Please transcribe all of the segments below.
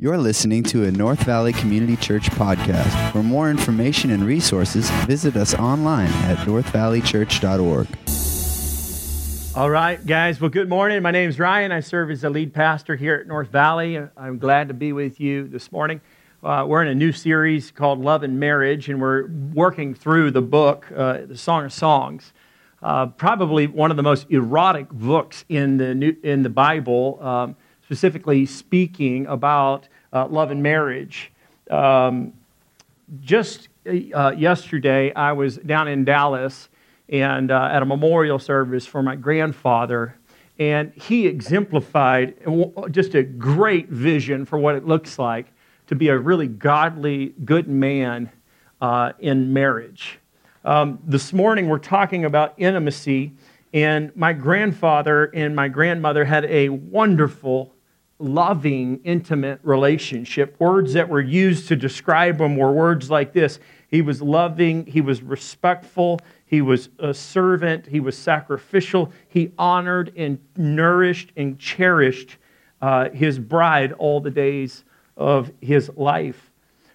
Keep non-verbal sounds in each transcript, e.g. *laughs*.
You're listening to a North Valley Community Church podcast. For more information and resources, visit us online at northvalleychurch.org. All right, guys. Well, good morning. My name is Ryan. I serve as the lead pastor here at North Valley. I'm glad to be with you this morning. Uh, we're in a new series called Love and Marriage, and we're working through the book, uh, the Song of Songs. Uh, probably one of the most erotic books in the, new, in the Bible. Um, specifically speaking about uh, love and marriage. Um, just uh, yesterday, I was down in Dallas and uh, at a memorial service for my grandfather, and he exemplified just a great vision for what it looks like to be a really godly, good man uh, in marriage. Um, this morning, we're talking about intimacy, and my grandfather and my grandmother had a wonderful loving, intimate relationship. Words that were used to describe him were words like this He was loving, he was respectful, he was a servant, he was sacrificial, he honored and nourished and cherished uh, his bride all the days of his life.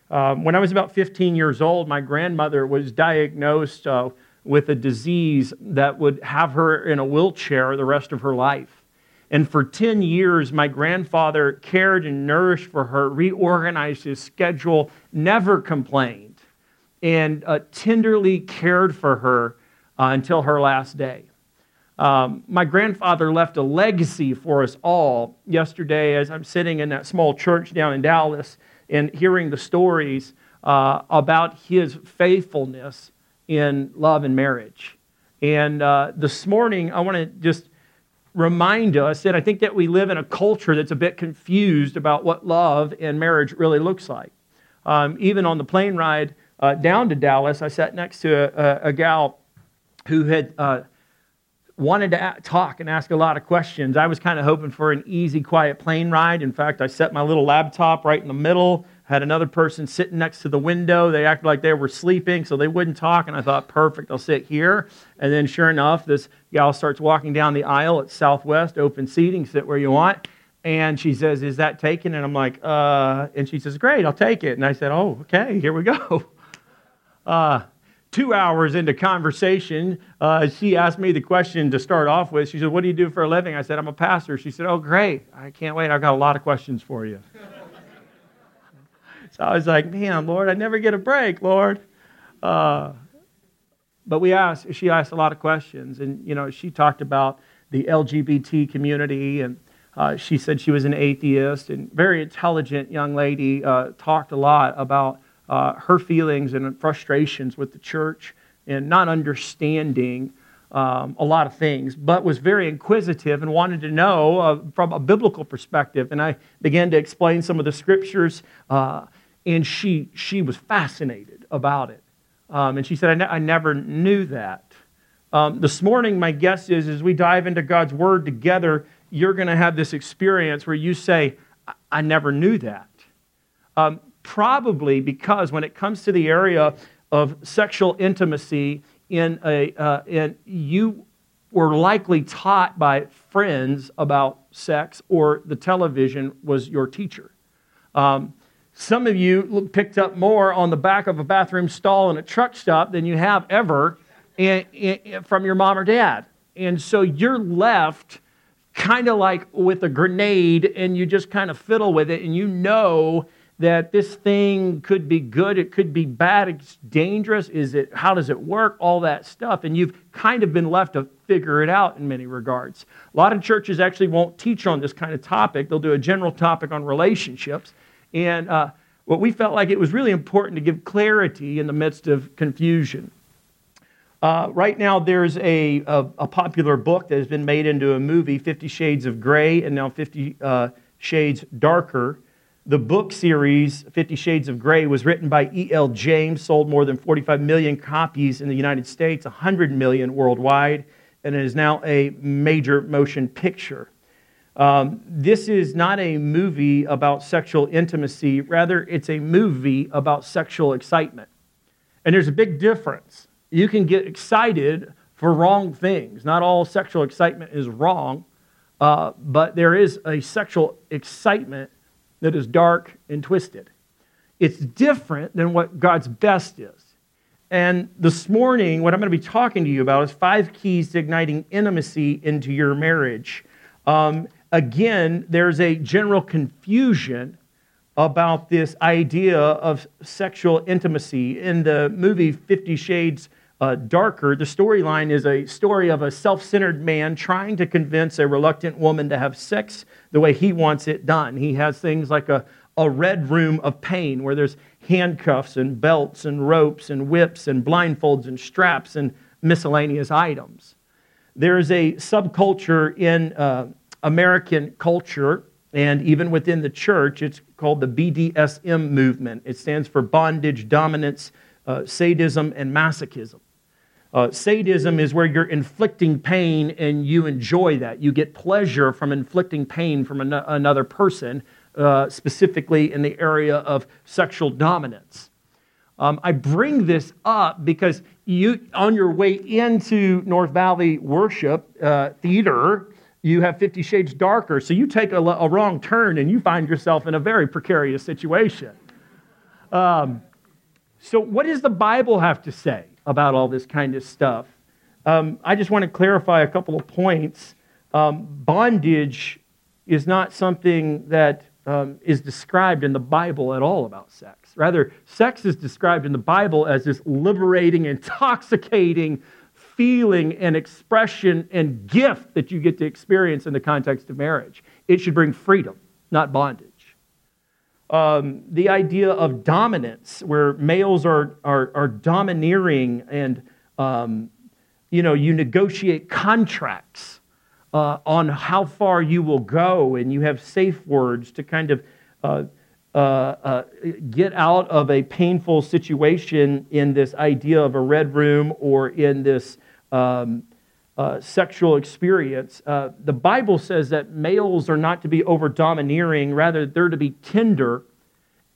Um, when I was about 15 years old, my grandmother was diagnosed uh, with a disease that would have her in a wheelchair the rest of her life. And for 10 years, my grandfather cared and nourished for her, reorganized his schedule, never complained, and uh, tenderly cared for her uh, until her last day. Um, my grandfather left a legacy for us all yesterday as I'm sitting in that small church down in Dallas and hearing the stories uh, about his faithfulness in love and marriage. And uh, this morning, I want to just remind us that I think that we live in a culture that's a bit confused about what love and marriage really looks like. Um, even on the plane ride uh, down to Dallas, I sat next to a, a, gal who had uh, wanted to talk and ask a lot of questions. I was kind of hoping for an easy, quiet plane ride. In fact, I set my little laptop right in the middle had another person sitting next to the window. They acted like they were sleeping, so they wouldn't talk. And I thought, perfect, I'll sit here. And then, sure enough, this gal starts walking down the aisle at Southwest, open seating, sit where you want. And she says, Is that taken? And I'm like, uh, and she says, Great, I'll take it. And I said, Oh, okay, here we go. *laughs* Uh, two hours into conversation, uh, she asked me the question to start off with. She said, What do you do for a living? I said, I'm a pastor. She said, Oh, great. I can't wait. I've got a lot of questions for you. So I was like, man, Lord, I never get a break, Lord. Uh, but we asked, she asked a lot of questions. And, you know, she talked about the LGBT community and uh, she said she was an atheist and very intelligent young lady, uh, talked a lot about uh, her feelings and frustrations with the church and not understanding um, a lot of things, but was very inquisitive and wanted to know uh, from a biblical perspective. And I began to explain some of the scriptures uh, and she, she was fascinated about it. Um, and she said, I, ne- I, never knew that. Um, this morning, my guess is as we dive into God's Word together, you're going to have this experience where you say, I, I never knew that. Um, probably because when it comes to the area of sexual intimacy, in a, uh, in, you were likely taught by friends about sex, or the television was your teacher. Um, some of you picked up more on the back of a bathroom stall in a truck stop than you have ever from your mom or dad. And so you're left kind of like with a grenade and you just kind of fiddle with it and you know that this thing could be good, it could be bad, it's dangerous, is it how does it work, all that stuff and you've kind of been left to figure it out in many regards. A lot of churches actually won't teach on this kind of topic. They'll do a general topic on relationships and uh, what we felt like it was really important to give clarity in the midst of confusion. Uh, right now, there's a, a, a, popular book that has been made into a movie, Fifty Shades of Grey, and now Fifty uh, Shades Darker. The book series, Fifty Shades of Grey, was written by E.L. James, sold more than 45 million copies in the United States, 100 million worldwide, and it is now a major motion picture. Um, this is not a movie about sexual intimacy, rather, it's a movie about sexual excitement. And there's a big difference. You can get excited for wrong things. Not all sexual excitement is wrong, uh, but there is a sexual excitement that is dark and twisted. It's different than what God's best is. And this morning, what I'm going to be talking to you about is five keys to igniting intimacy into your marriage. Um, again, there's a general confusion about this idea of sexual intimacy. In the movie Fifty Shades uh, Darker, the storyline is a story of a self centered man trying to convince a reluctant woman to have sex the way he wants it done. He has things like a, a red room of pain where there's handcuffs and belts and ropes and whips and blindfolds and straps and miscellaneous items. There is a subculture in uh, American culture and even within the church, it's called the BDSM movement. It stands for bondage, dominance, uh, sadism, and masochism. Uh, sadism is where you're inflicting pain and you enjoy that. You get pleasure from inflicting pain from an- another person uh, specifically in the area of sexual dominance. Um, I bring this up because you, on your way into North Valley Worship uh, Theater, you have Fifty Shades Darker. So you take a, a, wrong turn and you find yourself in a very precarious situation. Um, so, what does the Bible have to say about all this kind of stuff? Um, I just want to clarify a couple of points. Um, bondage is not something that um, is described in the Bible at all about sex. Rather, sex is described in the Bible as this liberating, intoxicating feeling and expression and gift that you get to experience in the context of marriage. It should bring freedom, not bondage. Um, the idea of dominance, where males are, are, are domineering and um, you know, you negotiate contracts uh, on how far you will go, and you have safe words to kind of uh, uh, uh, get out of a painful situation in this idea of a red room or in this um, uh, sexual experience. Uh, the Bible says that males are not to be over domineering, rather, they're to be tender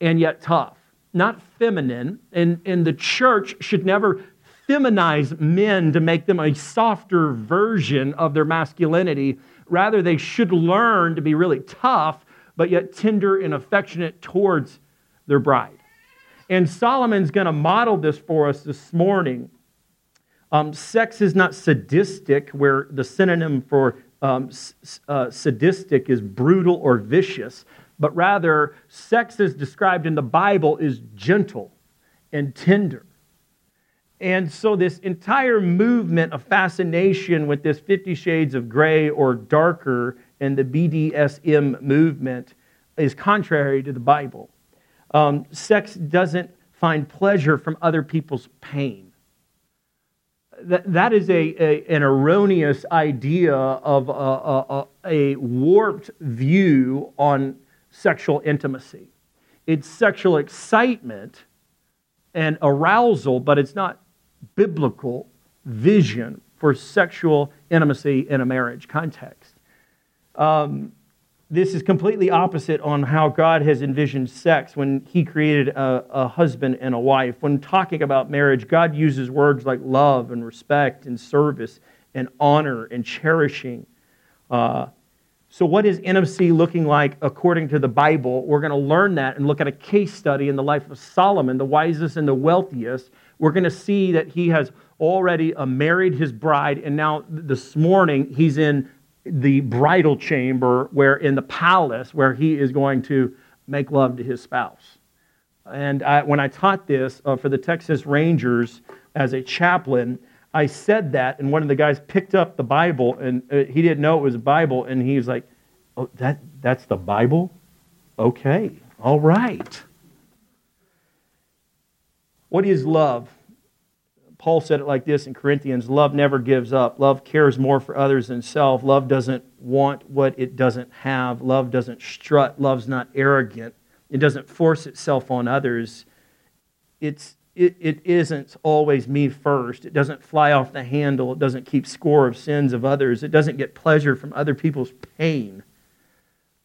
and yet tough, not feminine. And, and the church should never feminize men to make them a softer version of their masculinity. Rather, they should learn to be really tough, but yet tender and affectionate towards their bride. And Solomon's going to model this for us this morning. Um, sex is not sadistic, where the synonym for um, uh, sadistic is brutal or vicious, but rather, sex as described in the Bible is gentle and tender and so, this entire movement of fascination with this Fifty Shades of Grey or darker and the BDSM movement is contrary to the Bible. Um, sex doesn't find pleasure from other people's pain. That, that is a, a an erroneous idea of a, a, a warped view on sexual intimacy. It's sexual excitement and arousal, but it's not biblical vision for sexual intimacy in a marriage context. Um, this is completely opposite on how God has envisioned sex when He created a, a, husband and a wife. When talking about marriage, God uses words like love and respect and service and honor and cherishing. Uh, so, what is intimacy looking like according to the Bible? We're going to learn that and look at a case study in the life of Solomon, the wisest and the wealthiest, we're going to see that he has already uh, married his bride, and now this morning he's in the bridal chamber, where in the palace, where he is going to make love to his spouse. And I, when I taught this uh, for the Texas Rangers as a chaplain, I said that, and one of the guys picked up the Bible, and uh, he didn't know it was a Bible, and he was like, "Oh, that that's the Bible? Okay, all right." What is love? Paul said it like this in Corinthians Love never gives up. Love cares more for others than self. Love doesn't want what it doesn't have. Love doesn't strut. Love's not arrogant. It doesn't force itself on others. It's, it, it isn't always me first. It doesn't fly off the handle. It doesn't keep score of sins of others. It doesn't get pleasure from other people's pain.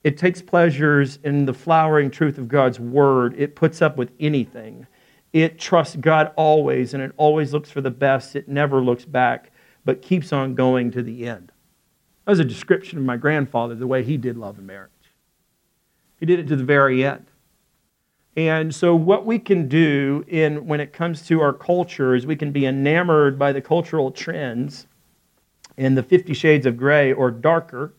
It takes pleasures in the flowering truth of God's word. It puts up with anything. It trusts God always, and it always looks for the best. It never looks back, but keeps on going to the end. That was a description of my grandfather, the way he did love and marriage. He did it to the very end. And so, what we can do in, when it comes to our culture is we can be enamored by the cultural trends in the Fifty Shades of Grey or darker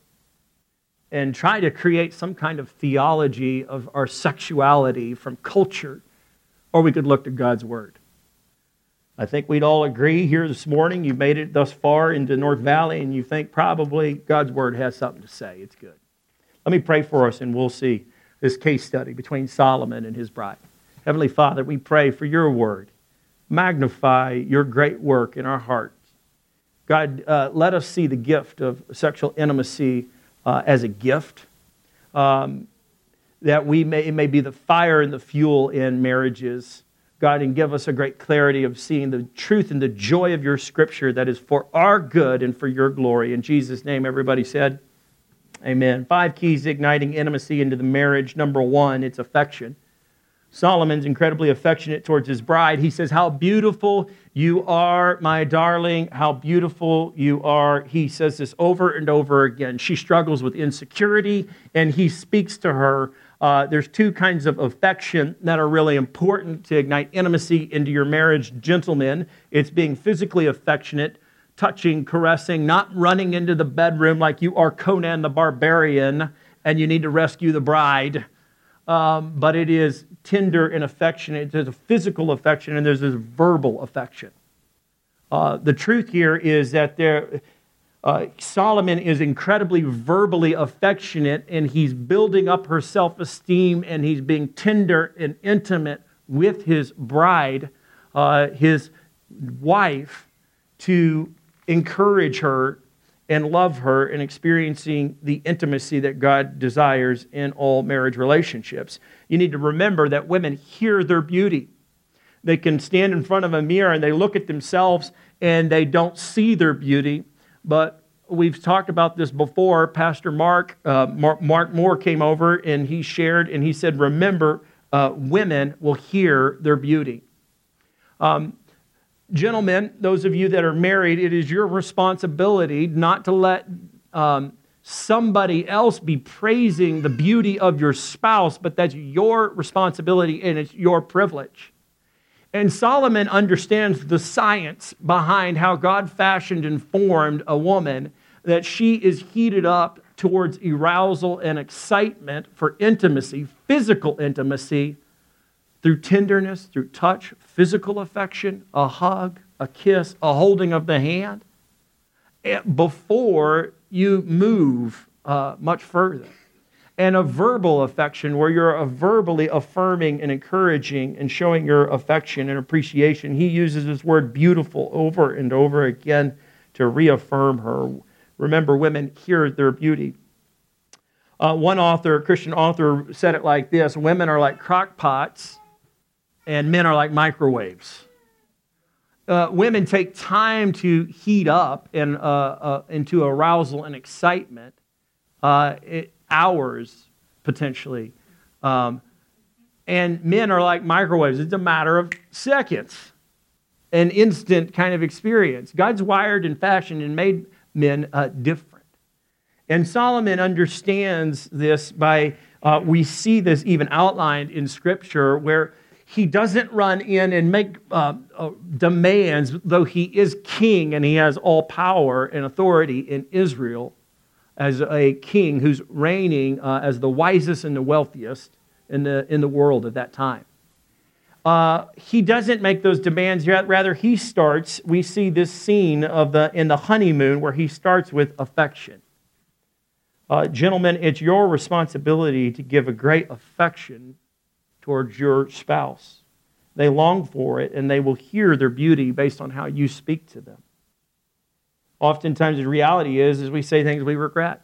and try to create some kind of theology of our sexuality from culture, or we could look to God's Word. I think we'd all agree here this morning, you've made it thus far into North Valley, and you think probably God's Word has something to say. It's good. Let me pray for us, and we'll see this case study between Solomon and his bride. Heavenly Father, we pray for your Word. Magnify your great work in our hearts. God, uh, let us see the gift of sexual intimacy uh, as a gift. Um, that we may, it may be the fire and the fuel in marriages God, and give us a great clarity of seeing the truth and the joy of your scripture that is for our good and for your glory. In Jesus' name, everybody said, Amen. Five keys igniting intimacy into the marriage. Number one, it's affection. Solomon's incredibly affectionate towards his bride. He says, How beautiful you are, my darling. How beautiful you are. He says this over and over again. She struggles with insecurity, and he speaks to her uh, there's two kinds of affection that are really important to ignite intimacy into your marriage, gentlemen. It's being physically affectionate, touching, caressing, not running into the bedroom like you are Conan the barbarian and you need to rescue the bride. Um, but it is tender and affectionate. There's a physical affection and there's this verbal affection. Uh, the truth here is that there, uh, Solomon is incredibly verbally affectionate and he's building up her self esteem and he's being tender and intimate with his bride, uh, his wife, to encourage her and love her and experiencing the intimacy that God desires in all marriage relationships. You need to remember that women hear their beauty. They can stand in front of a mirror and they look at themselves and they don't see their beauty but we've talked about this before. Pastor Mark, uh, Mark, Mark, Moore came over and he shared and he said, Remember, uh, women will hear their beauty. Um, gentlemen, those of you that are married, it is your responsibility not to let um, somebody else be praising the beauty of your spouse, but that's your responsibility and it's your privilege. And Solomon understands the science behind how God fashioned and formed a woman, that she is heated up towards arousal and excitement for intimacy, physical intimacy, through tenderness, through touch, physical affection, a hug, a kiss, a holding of the hand, eh, before you move uh, much further and a verbal affection where you're verbally affirming and encouraging and showing your affection and appreciation. He uses this word beautiful over and over again to reaffirm her. Remember, women hear their beauty. Uh, one author, Christian author, said it like this Women are like crock pots, and men are like microwaves. Uh, women take time to heat up and, uh, uh into arousal and excitement. Uh, it, hours potentially. Um, and men are like microwaves, it's a matter of seconds, an instant kind of experience. God's wired and fashioned and made men uh, different. And Solomon understands this by, uh, we see this even outlined in Scripture where he doesn't run in and make uh, uh, demands, though he is king and he has all power and authority in Israel as a king who's reigning uh, as the wisest and the wealthiest in the, in the world at that time. Uh, he doesn't make those demands, yet. rather, he starts. We see this scene of the, in the honeymoon where he starts with affection. Uh, gentlemen, it's your responsibility to give a great affection towards your spouse. They long for it, and they will hear their beauty based on how you speak to them oftentimes the reality is, is we say things we regret.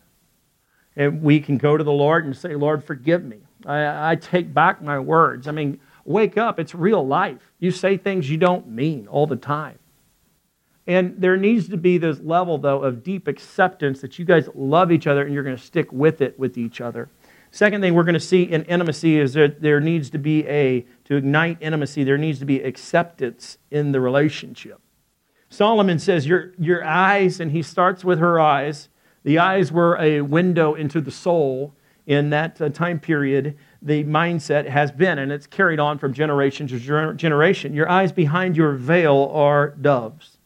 And we can go to the Lord and say, Lord, forgive me. I, I take back my words. I mean, wake up. It's real life. You say things you don't mean all the time. And there needs to be this level, though, of deep acceptance that you guys love each other and you're going to stick with it with each other. Second thing we're going to see in intimacy is that there needs to be a, to ignite intimacy, there needs to be acceptance in the relationship. Solomon says, your, your eyes, and he starts with her eyes. The eyes were a window into the soul. in that uh, time period, the mindset has been, and it's carried on from generation to generation. Your eyes behind your veil are doves.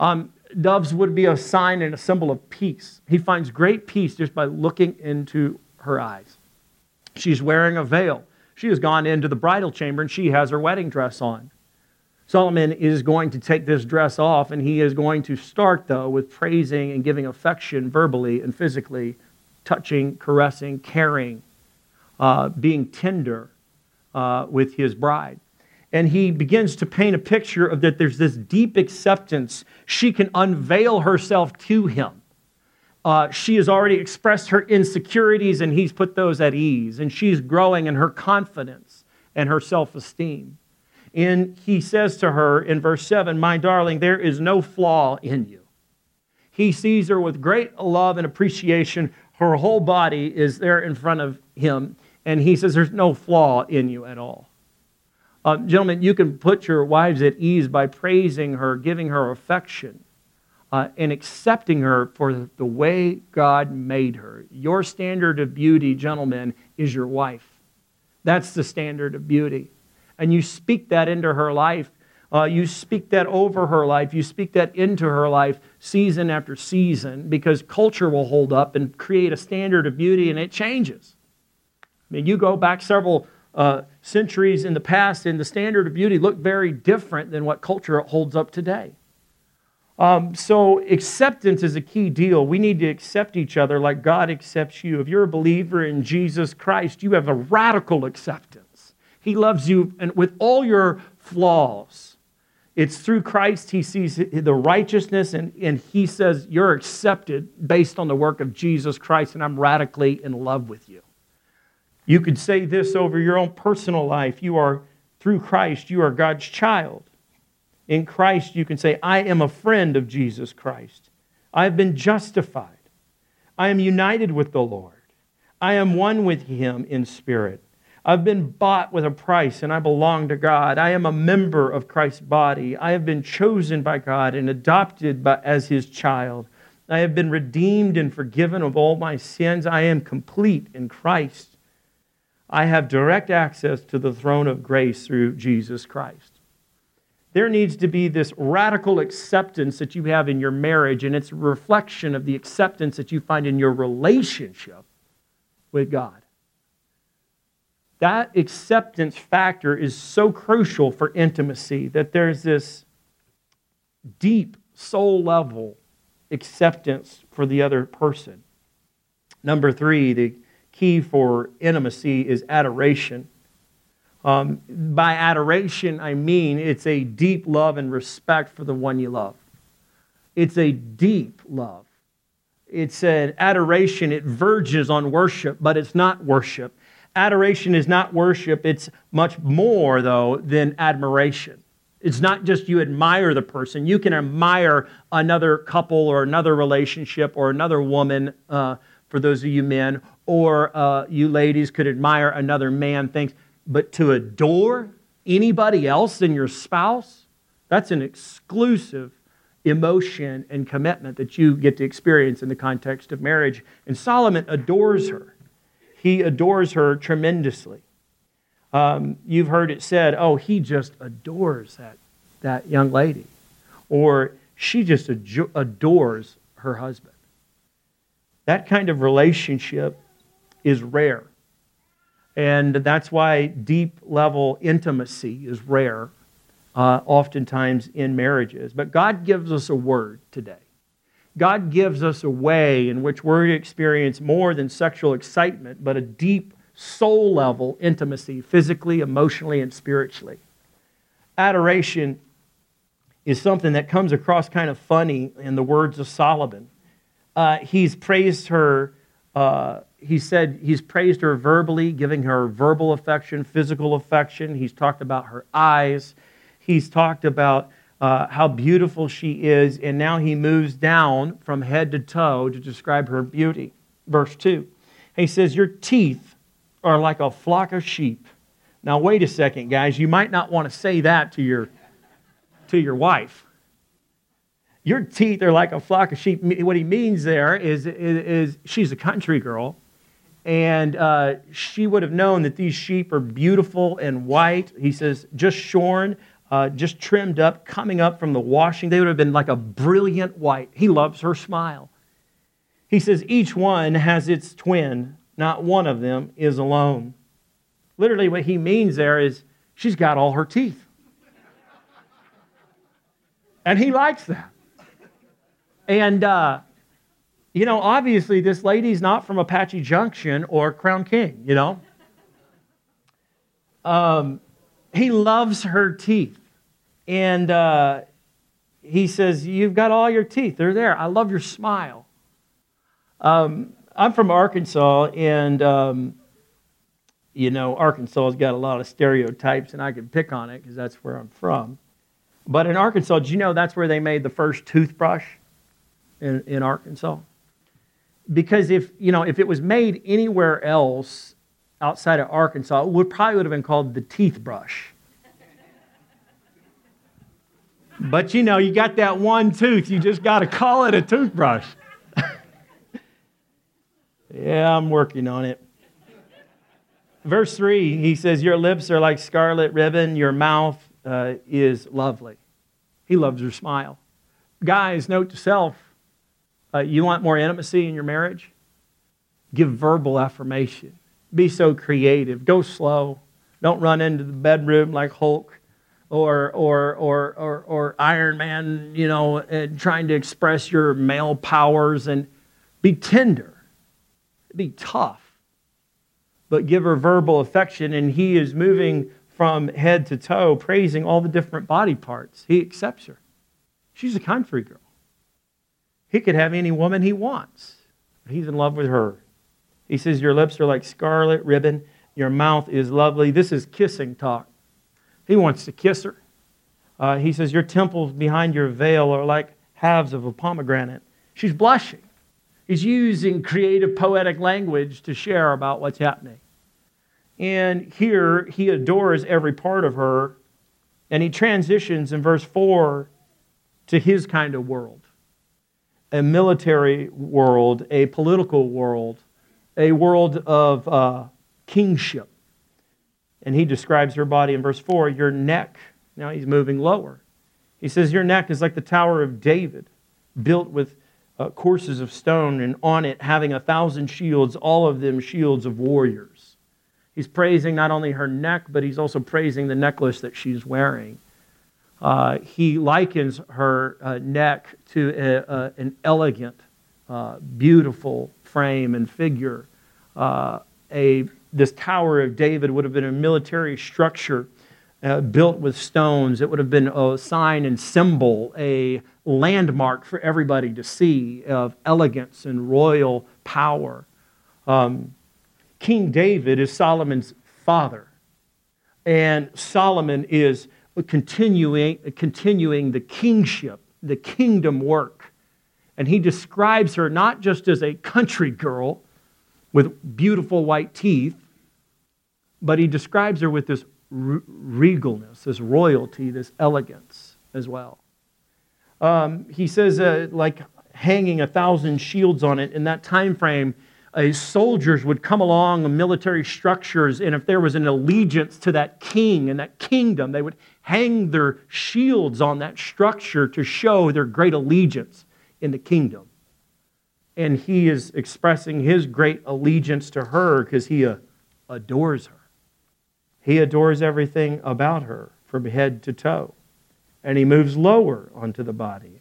Um, doves would be a sign and a symbol of peace. He finds great peace just by looking into her eyes. She's wearing a veil. She has gone into the bridal chamber and she has her wedding dress on. Solomon is going to take this dress off and he is going to start, though, with praising and giving affection verbally and physically, touching, caressing, caring, uh, being tender uh, with his bride. And he begins to paint a picture of that there's this deep acceptance. She can unveil herself to him. Uh, she has already expressed her insecurities and he's put those at ease. And she's growing in her confidence and her self esteem. And he says to her in verse 7 My darling, there is no flaw in you. He sees her with great love and appreciation. Her whole body is there in front of him. And he says, There's no flaw in you at all. Uh, gentlemen, you can put your wives at ease by praising her, giving her affection uh, and accepting her for the way God made her. Your standard of beauty, gentlemen, is your wife. That's the standard of beauty. And you speak that into her life. Uh, you speak that over her life. You speak that into her life season after season because culture will hold up and create a standard of beauty and it changes. I mean, you go back several uh, centuries in the past and the standard of beauty looked very different than what culture holds up today. Um, so, acceptance is a key deal. We need to accept each other like God accepts you. If you're a believer in Jesus Christ, you have a radical acceptance. He loves you and with all your flaws. It's through Christ he sees the righteousness, and, and he says, You're accepted based on the work of Jesus Christ, and I'm radically in love with you. You could say this over your own personal life. You are, through Christ, you are God's child. In Christ, you can say, I am a friend of Jesus Christ. I have been justified. I am united with the Lord. I am one with Him in spirit. I've been bought with a price and I belong to God. I am a member of Christ's body. I have been chosen by God and adopted by, as His child. I have been redeemed and forgiven of all my sins. I am complete in Christ. I have direct access to the throne of grace through Jesus Christ there needs to be this radical acceptance that you have in your marriage, and it's a reflection of the acceptance that you find in your relationship with God. That acceptance factor is so crucial for intimacy that there's this deep soul level acceptance for the other person. Number three, the key for intimacy is adoration. Um, by adoration, I mean it's a deep love and respect for the one you love. It's a deep love. It's an adoration. It verges on worship, but it's not worship. Adoration is not worship. It's much more, though, than admiration. It's not just you admire the person. You can admire another couple or another relationship or another woman, uh, for those of you men, or uh, you ladies could admire another man. Things but to adore anybody else than your spouse, that's an exclusive emotion and commitment that you get to experience in the context of marriage. And Solomon adores her. He adores her tremendously. Um, you've heard it said, oh, he just adores that, that young lady. Or she just adores her husband. That kind of relationship is rare. And that's why deep level intimacy is rare, uh, oftentimes in marriages. But God gives us a word today. God gives us a way in which to experience more than sexual excitement, but a deep soul level intimacy, physically, emotionally, and spiritually. Adoration is something that comes across kind of funny in the words of Solomon. Uh, he's praised her uh, he said he's praised her verbally, giving her verbal affection, physical affection. He's talked about her eyes. He's talked about uh, how beautiful she is. And now he moves down from head to toe to describe her beauty. Verse 2. He says, Your teeth are like a flock of sheep. Now, wait a second, guys. You might not want to say that to your, to your wife. Your teeth are like a flock of sheep. What he means there is, is, is she's a country girl And uh, she would have known that these sheep are beautiful and white. He says, just shorn, uh, just trimmed up, coming up from the washing. They would have been like a brilliant white. He loves her smile. He says, each one has its twin, not one of them is alone. Literally, what he means there is she's got all her teeth. And he likes that. And, uh, you know, obviously, this lady's not from Apache Junction or Crown King, you know? Um, he loves her teeth. And uh, he says, You've got all your teeth. They're there. I love your smile. Um, I'm from Arkansas, and, um, you know, Arkansas has got a lot of stereotypes, and I can pick on it because that's where I'm from. But in Arkansas, do you know that's where they made the first toothbrush in, in Arkansas? because if you know if it was made anywhere else outside of Arkansas, it would probably would have been called the teeth brush. but you know, you got that one tooth, you just got to call it a toothbrush. *laughs* yeah, I'm working on it. Verse 3, he says, Your lips are like scarlet ribbon, your mouth uh, is lovely. He loves your smile. Guys, note to self uh, you want more intimacy in your marriage? Give verbal affirmation. Be so creative. Go slow. Don't run into the bedroom like Hulk or, or, or, or, or Iron Man, you know, and trying to express your male powers and be tender. Be tough. But give her verbal affection, and he is moving from head to toe, praising all the different body parts. He accepts her. She's a country girl. He could have any woman he wants. He's in love with her. He says, Your lips are like scarlet ribbon. Your mouth is lovely. This is kissing talk. He wants to kiss her. Uh, he says, Your temples behind your veil are like halves of a pomegranate. She's blushing. He's using creative, poetic language to share about what's happening. And here, he adores every part of her. And he transitions in verse 4 to his kind of world a military world, a political world, a world of uh, kingship. And he describes her body in verse 4 your neck. Now he's moving lower. He says, Your neck is like the Tower of David, built with uh, courses of stone, and on it having a thousand shields, all of them shields of warriors. He's praising not only her neck, but he's also praising the necklace that she's wearing. Uh, he likens her uh, neck to a, a, an elegant, uh, beautiful frame and figure. Uh, a, this Tower of David would have been a military structure uh, built with stones. It would have been a sign and symbol, a landmark for everybody to see of elegance and royal power. Um, King David is Solomon's father, and Solomon is continuing, continuing the kingship, the kingdom work. And he describes her not just as a country girl with beautiful white teeth, but he describes her with this regalness, this royalty, this elegance as well. Um, he says, uh, like hanging a thousand shields on it in that time frame uh, soldiers would come along military structures, and if there was an allegiance to that king and that kingdom, they would hang their shields on that structure to show their great allegiance in the kingdom. And he is expressing his great allegiance to her because he uh, adores her. He adores everything about her from head to toe. And he moves lower onto the body.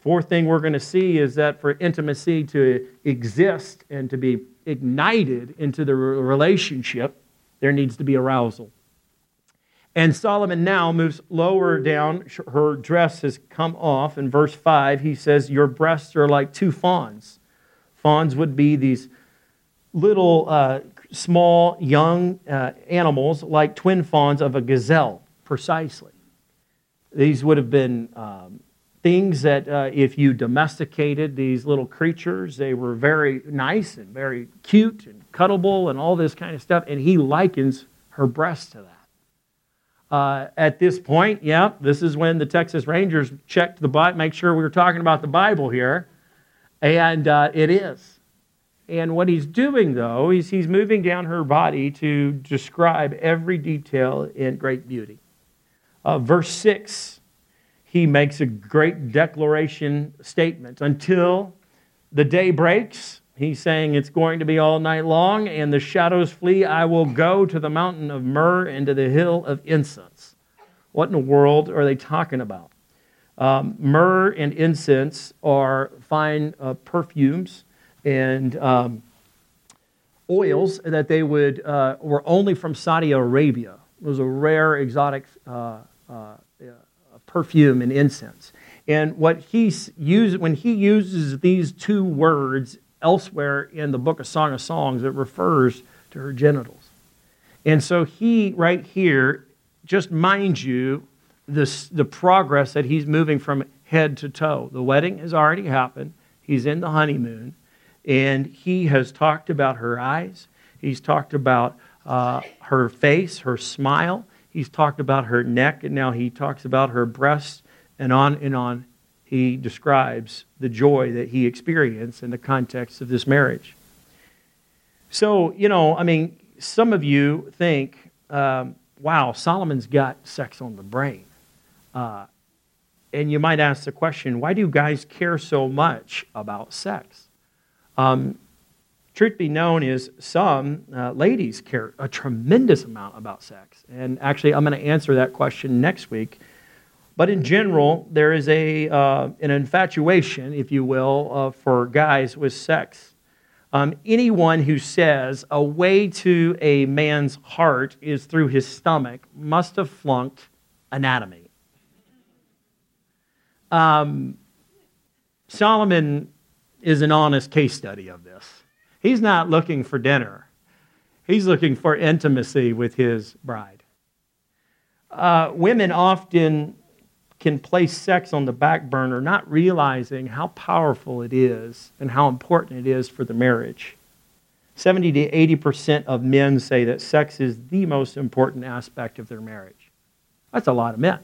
Fourth thing we're going to see is that for intimacy to exist and to be ignited into the relationship, there needs to be arousal. And Solomon now moves lower down. Her dress has come off. In verse 5, he says, Your breasts are like two fawns. Fawns would be these little, uh, small, young uh, animals like twin fawns of a gazelle, precisely. These would have been um, things that uh, if you domesticated these little creatures, they were very nice and very cute and cuddable and all this kind of stuff. And he likens her breasts to that. Uh, at this point, yeah, this is when the Texas Rangers checked the Bible, make sure we were talking about the Bible here. And uh, it is. And what he's doing, though, is he's moving down her body to describe every detail in great beauty. Uh, verse 6, he makes a great declaration statement. Until the day breaks, he's saying it's going to be all night long, and the shadows flee. I will go to the mountain of myrrh and to the hill of incense. What in the world are they talking about? Um, myrrh and incense are fine uh, perfumes and um, oils that they would uh, were only from Saudi Arabia. It was a rare exotic uh, uh perfume and incense. And what he uses when he uses these two words elsewhere in the book of Song of Songs, it refers to her genitals. And so he right here, just mind you, this, the progress that he's moving from head to toe. The wedding has already happened. He's in the honeymoon. And he has talked about her eyes. He's talked about uh, her face, her smile. He's talked about her neck. And now he talks about her breasts and on and on. He describes the joy that he experienced in the context of this marriage. So, you know, I mean, some of you think, um, wow, Solomon's got sex on the brain. Uh, and you might ask the question why do guys care so much about sex? Um, truth be known is some uh, ladies care a tremendous amount about sex. And actually, I'm going to answer that question next week. But in general, there is a, uh, an infatuation, if you will, uh, for guys with sex. Um, anyone who says a way to a man's heart is through his stomach must have flunked anatomy. Um, Solomon is an honest case study of this. He's not looking for dinner, he's looking for intimacy with his bride. Uh, women often can place sex on the back burner, not realizing how powerful it is and how important it is for the marriage. 70 to 80% of men say that sex is the most important aspect of their marriage. That's a lot of men.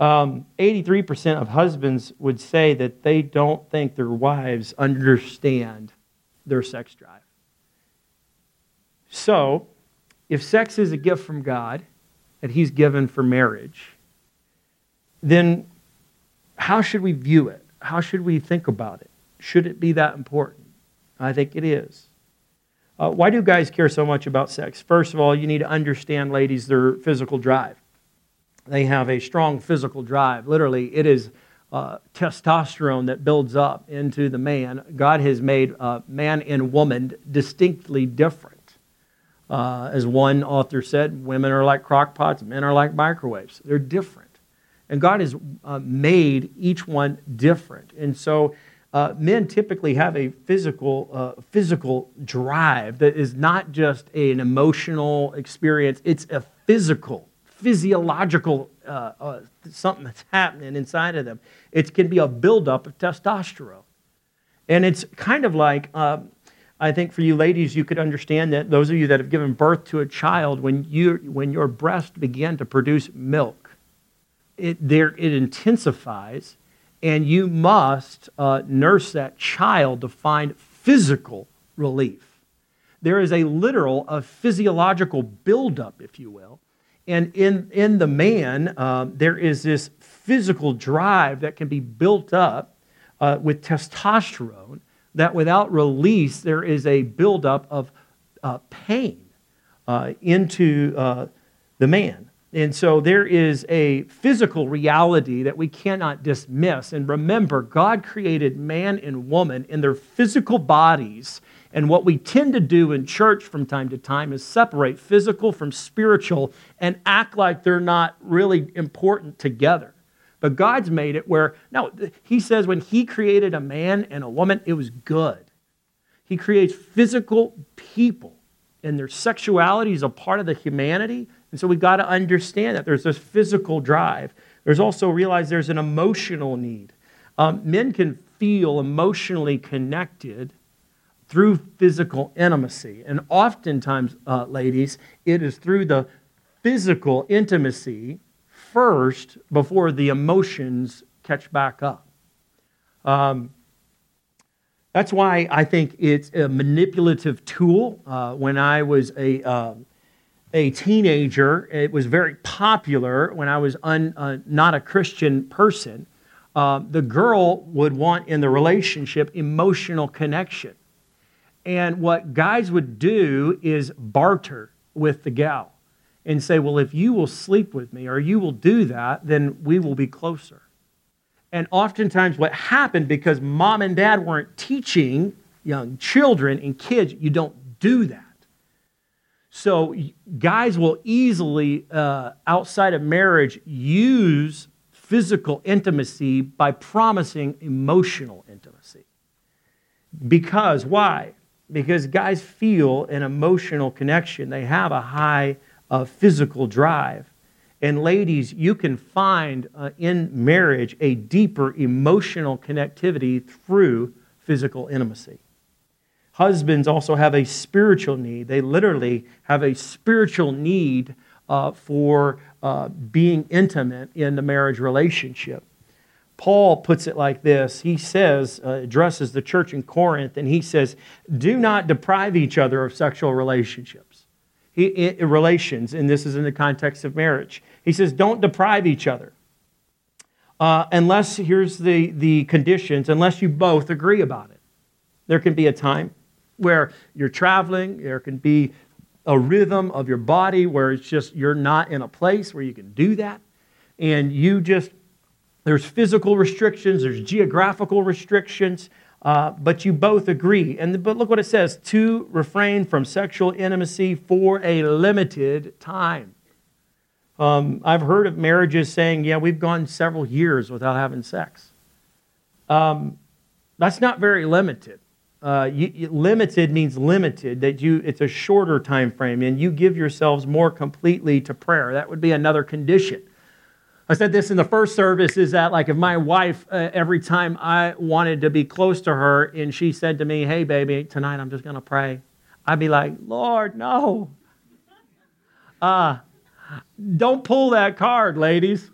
Um, 83% of husbands would say that they don't think their wives understand their sex drive. So, if sex is a gift from God that He's given for marriage, then how should we view it? How should we think about it? Should it be that important? I think it is. Uh, why do guys care so much about sex? First of all, you need to understand, ladies, their physical drive. They have a strong physical drive. Literally, it is uh, testosterone that builds up into the man. God has made uh, man and woman distinctly different. Uh, as one author said, women are like crock pots, men are like microwaves. They're different. And God has uh, made each one different. And so uh, men typically have a physical, uh, physical drive that is not just an emotional experience, it's a physical physiological uh, uh, something that's happening inside of them. It can be a buildup of testosterone. And it's kind of like, uh, I think for you ladies, you could understand that those of you that have given birth to a child, when, you, when your breast began to produce milk, it, there, it intensifies, and you must uh, nurse that child to find physical relief. There is a literal, a physiological buildup, if you will, and in, in the man, um, there is this physical drive that can be built up uh, with testosterone, that without release, there is a buildup of uh, pain uh, into uh, the man. And so there is a physical reality that we cannot dismiss. And remember, God created man and woman in their physical bodies and what we tend to do in church from time to time is separate physical from spiritual and act like they're not really important together. But God's made it where, no, He says when He created a man and a woman, it was good. He creates physical people, and their sexuality is a part of the humanity. And so we've got to understand that there's this physical drive. There's also realize there's an emotional need. Um, men can feel emotionally connected through physical intimacy. And oftentimes, uh, ladies, it is through the physical intimacy first before the emotions catch back up. Um, That's why I think it's a manipulative tool. Uh, when I was a, uh, a teenager, it was very popular when I was un, uh, not a Christian person. Uh, the girl would want in the relationship emotional connection. And what guys would do is barter with the gal and say, Well, if you will sleep with me or you will do that, then we will be closer. And oftentimes, what happened because mom and dad weren't teaching young children and kids, you don't do that. So, guys will easily, uh, outside of marriage, use physical intimacy by promising emotional intimacy. Because, why? Because guys feel an emotional connection, they have a high uh, physical drive. And ladies, you can find uh, in marriage a deeper emotional connectivity through physical intimacy. Husbands also have a spiritual need. They literally have a spiritual need uh, for uh, being intimate in the marriage relationship. Paul puts it like this. He says, uh, addresses the church in Corinth, and he says, Do not deprive each other of sexual relationships. He, relations, and this is in the context of marriage. He says, don't deprive each other. Uh, unless, here's the, the conditions, unless you both agree about it. There can be a time where you're traveling, there can be a rhythm of your body where it's just you're not in a place where you can do that. And you just, there's physical restrictions, there's geographical restrictions, uh, but you both agree. And but look what it says: to refrain from sexual intimacy for a limited time. Um, I've heard of marriages saying, yeah, we've gone several years without having sex. Um, that's not very limited. Uh, you, limited means limited, that you, it's a shorter time frame, and you give yourselves more completely to prayer. That would be another condition. I said this in the first service is that, like, if my wife, uh, every time I wanted to be close to her, and she said to me, Hey, baby, tonight I'm just going to pray, I'd be like, Lord, no. Uh, don't pull that card, ladies.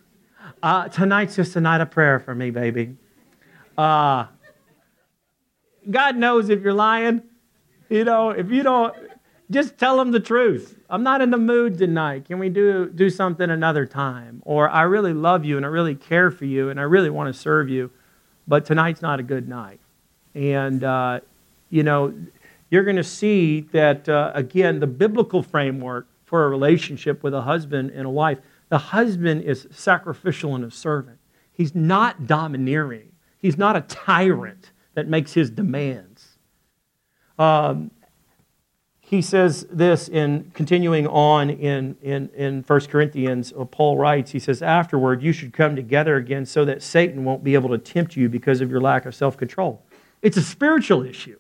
Uh, tonight's just a night of prayer for me, baby. Uh, God knows if you're lying. You know, if you don't, just tell them the truth. I'm not in the mood tonight. Can we do, do something another time? Or I really love you and I really care for you and I really want to serve you, but tonight's not a good night. And, uh, you know, you're going to see that, uh, again, the biblical framework for a relationship with a husband and a wife. The husband is sacrificial and a servant. He's not domineering. He's not a tyrant that makes his demands. Um, he says this in continuing on in, in, in 1 Corinthians, uh, Paul writes, he says, Afterward, you should come together again so that Satan won't be able to tempt you because of your lack of self control. It's a spiritual issue.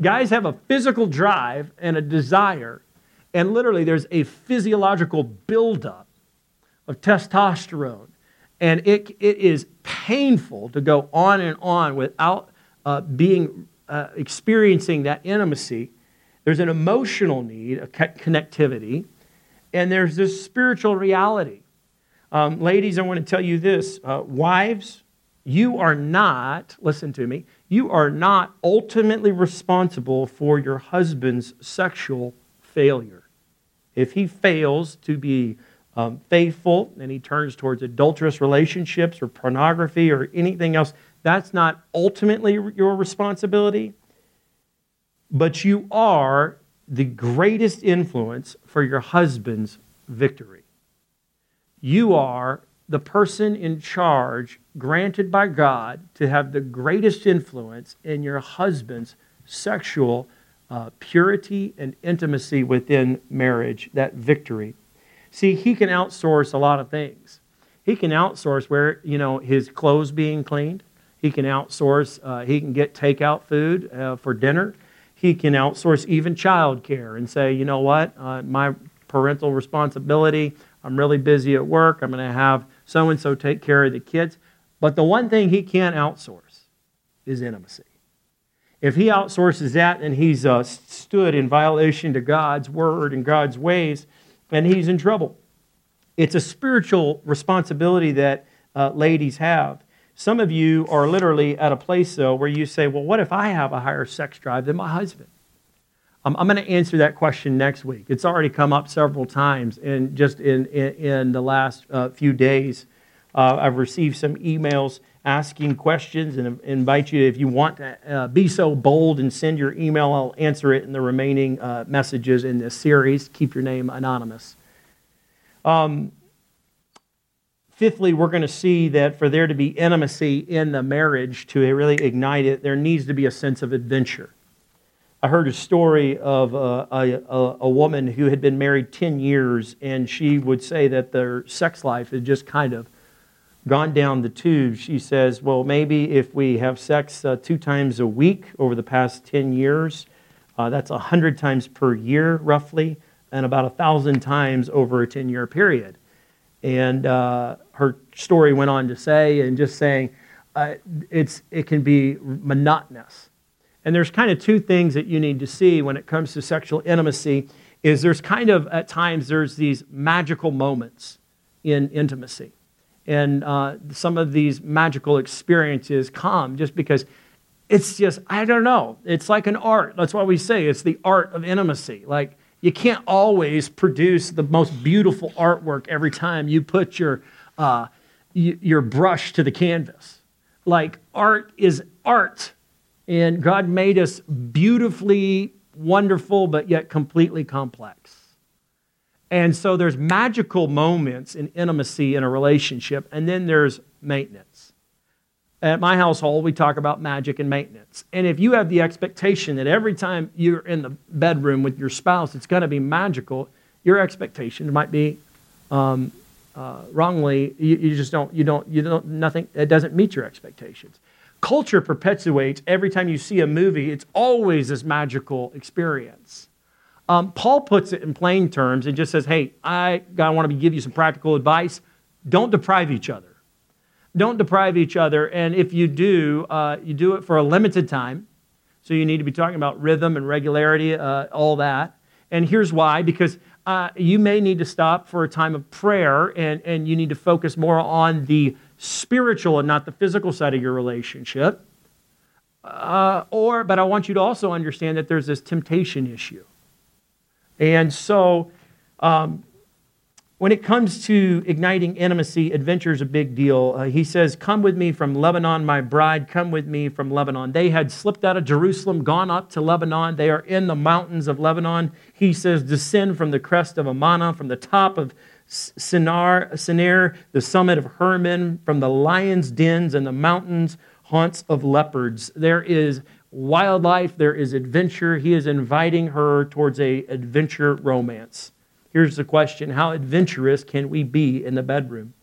Guys have a physical drive and a desire and literally, there's a physiological buildup of testosterone. And it, it is painful to go on and on without uh, being, uh, experiencing that intimacy. There's an emotional need, a connectivity, and there's this spiritual reality. Um, ladies, I want to tell you this uh, wives, you are not, listen to me, you are not ultimately responsible for your husband's sexual failure. If he fails to be um, faithful and he turns towards adulterous relationships or pornography or anything else, that's not ultimately your responsibility. But you are the greatest influence for your husband's victory. You are the person in charge, granted by God, to have the greatest influence in your husband's sexual uh, purity and intimacy within marriage, that victory. See, he can outsource a lot of things. He can outsource where, you know, his clothes being cleaned. He can outsource, uh, he can get takeout food uh, for dinner. He can outsource even child care and say, you know what, uh, my parental responsibility, I'm really busy at work, I'm going to have so and so take care of the kids. But the one thing he can't outsource is intimacy. If he outsources that and he's uh, stood in violation to God's word and God's ways, and he's in trouble. It's a spiritual responsibility that uh, ladies have. Some of you are literally at a place, though, where you say, Well, what if I have a higher sex drive than my husband? I'm going to answer that question next week. It's already come up several times, and just in, in, in, the last uh, few days, uh, I've received some emails asking questions and invite you, if you want to uh, be so bold and send your email, I'll answer it in the remaining uh, messages in this series. Keep your name anonymous. Um, fifthly, we're going to see that for there to be intimacy in the marriage, to really ignite it, there needs to be a sense of adventure. I heard a story of a, a, a, woman who had been married 10 years, and she would say that their sex life had just kind of gone down the tube. She says, Well, maybe if we have sex uh, two times a week over the past 10 years, uh, that's 100 times per year, roughly, and about 1,000 times over a 10 year period. And uh, her story went on to say, and just saying, uh, it's, it can be monotonous and there's kind of two things that you need to see when it comes to sexual intimacy is there's kind of at times there's these magical moments in intimacy. And uh, some of these magical experiences come just because it's just, I don't know, it's like an art. That's why we say it's the art of intimacy. Like, you can't always produce the most beautiful artwork every time you put your, uh, your brush to the canvas. Like, art is art and God made us beautifully wonderful, but yet completely complex. And so there's magical moments in intimacy in a relationship, and then there's maintenance. At my household, we talk about magic and maintenance. And if you have the expectation that every time you're in the bedroom with your spouse, it's going to be magical, your expectation might be um, uh, wrongly. You, you, just don't. You don't. You don't. Nothing. It doesn't meet your expectations culture perpetuates every time you see a movie, it's always this magical experience. Um, Paul puts it in plain terms and just says, hey, I God, want to give you some practical advice. Don't deprive each other. Don't deprive each other. And if you do, uh, you do it for a limited time. So you need to be talking about rhythm and regularity, uh, all that. And here's why because uh, you may need to stop for a time of prayer and, and you need to focus more on the spiritual and not the physical side of your relationship. Uh, or, but I want you to also understand that there's this temptation issue. And so, um, when it comes to igniting intimacy, adventure is a big deal. Uh, he says, Come with me from Lebanon, my bride, come with me from Lebanon. They had slipped out of Jerusalem, gone up to Lebanon. They are in the mountains of Lebanon. He says, Descend from the crest of Amana, from the top of Sinar, Sinir, the summit of Hermon, from the lion's dens and the mountains, haunts of leopards. There is wildlife, there is adventure. He is inviting her towards a adventure romance. Here's the question How adventurous can we be in the bedroom?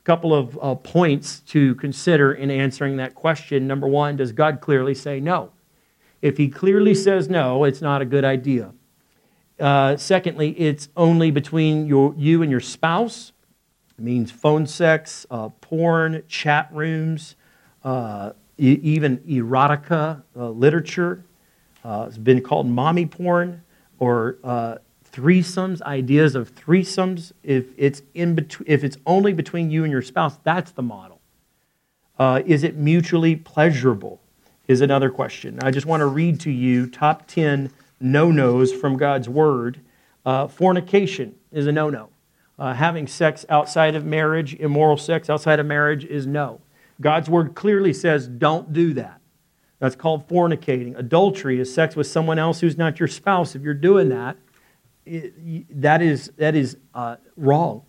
A couple of uh, points to consider in answering that question. Number one, does God clearly say no? If He clearly says no, it's not a good idea. Uh, secondly, it's only between your, you and your spouse. It means phone sex, uh, porn, chat rooms, uh, e- even erotica uh, literature. Uh, it's been called mommy porn or uh, threesomes, ideas of threesomes. If it's, in between, if it's only between you and your spouse, that's the model. is it mutually pleasurable? Is another question. I just want to read to you top 10 no nos from God's word. Uh, fornication is a no no. Uh, having sex outside of marriage, immoral sex outside of marriage, is no. God's word clearly says don't do that. That's called fornicating. Adultery is sex with someone else who's not your spouse. If you're doing that, that is, that is uh, wrong.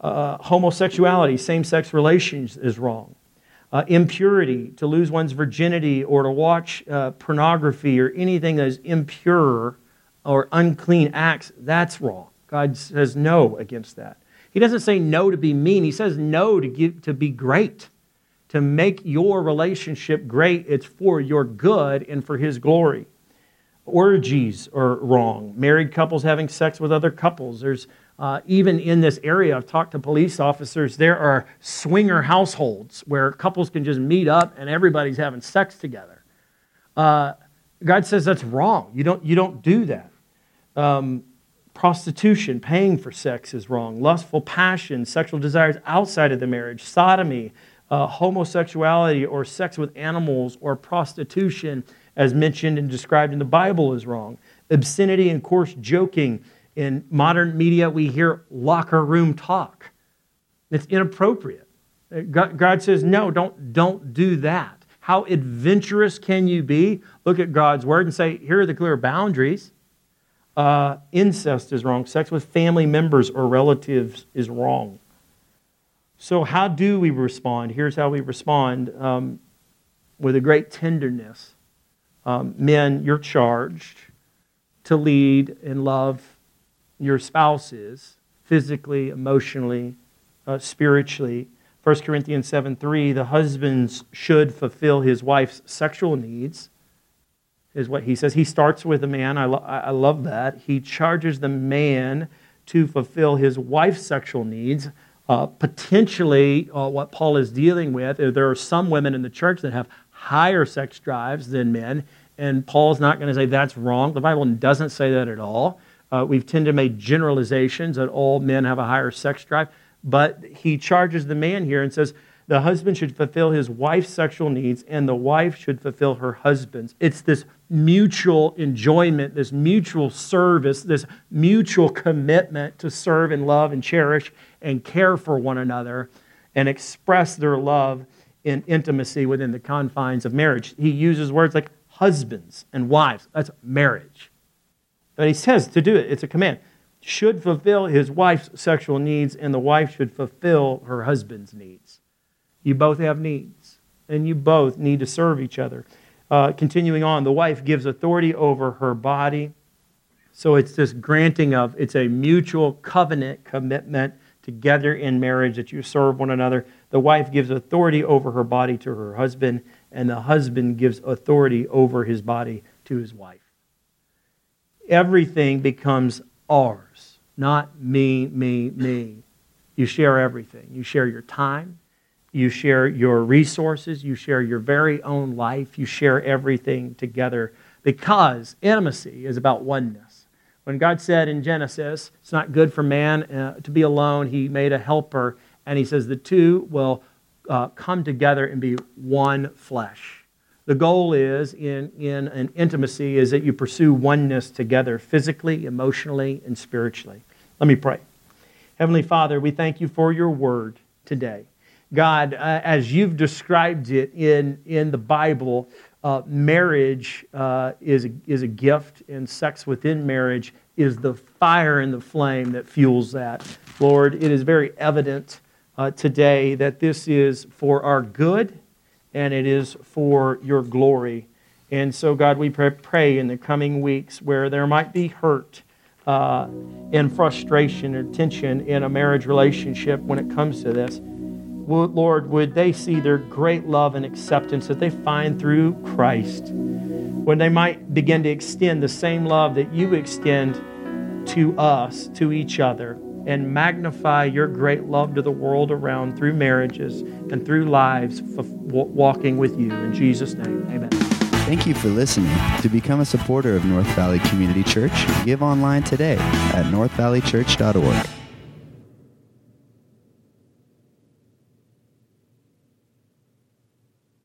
Uh, homosexuality, same sex relations, is wrong uh, impurity, to lose one's virginity, or to watch uh, pornography or anything that is impure or unclean acts, that's wrong. God says no against that. He doesn't say no to be mean, He says no to, give, to be great, to make your relationship great. It's for your good and for His glory. Orgies are wrong. Married couples having sex with other couples. There's uh, even in this area, I've talked to police officers, there are swinger households where couples can just meet up and everybody's having sex together. Uh, God says that's wrong. You don't, you don't do that. Um, prostitution, paying for sex is wrong. Lustful passion, sexual desires outside of the marriage, sodomy, Uh, homosexuality or sex with animals or prostitution, as mentioned and described in the Bible, is wrong. Obscenity and coarse joking. In modern media, we hear locker room talk. It's inappropriate. God, God says, no, don't, don't do that. How adventurous can you be? Look at God's word and say, here are the clear boundaries. Uh, incest is wrong. Sex with family members or relatives is wrong. So, how do we respond? Here's how we respond um, with a great tenderness. Um, men, you're charged to lead and love your spouses physically, emotionally, uh, spiritually. 1 Corinthians 7 3, the husbands should fulfill his wife's sexual needs, is what he says. He starts with a man. I, lo- I love that. He charges the man to fulfill his wife's sexual needs. Uh, potentially, uh, what Paul is dealing with, there are some women in the church that have higher sex drives than men, and Paul's not going to say that's wrong. The Bible doesn't say that at all. Uh, we've tended to make generalizations that all men have a higher sex drive. But he charges the man here and says the husband should fulfill his wife's sexual needs and the wife should fulfill her husband's. It's this mutual enjoyment, this mutual service, this mutual commitment to serve and love and cherish and care for one another and express their love in intimacy within the confines of marriage. He uses words like husbands and wives. That's marriage. But he says to do it, it's a command should fulfill his wife's sexual needs, and the wife should fulfill her husband's needs. You both have needs, and you both need to serve each other. Uh, continuing on, the wife gives authority over her body. So it's this granting of, it's a mutual covenant commitment together in marriage that you serve one another. The wife gives authority over her body to her husband, and the husband gives authority over his body to his wife. Everything becomes ours, not me, me, me. You share everything. You share your time, you share your resources, you share your very own life, you share everything together because intimacy is about oneness. When God said in Genesis, it's not good for man uh, to be alone, he made a helper, and he says the two will uh, come together and be one flesh. The goal is in, in an intimacy is that you pursue oneness together physically, emotionally, and spiritually. Let me pray. Heavenly Father, we thank you for your word today. God, uh, as you've described it in, in the Bible, uh, marriage uh, is, a, is a gift, and sex within marriage is the fire and the flame that fuels that. Lord, it is very evident uh, today that this is for our good and it is for your glory. And so, God, we pray in the coming weeks where there might be hurt uh, and frustration or tension in a marriage relationship when it comes to this. Lord, would they see their great love and acceptance that they find through Christ? When they might begin to extend the same love that you extend to us, to each other and magnify your great love to the world around through marriages and through lives walking with you. In Jesus' name, amen. Thank you for listening. To become a supporter of North Valley Community Church, give online today at northvalleychurch.org.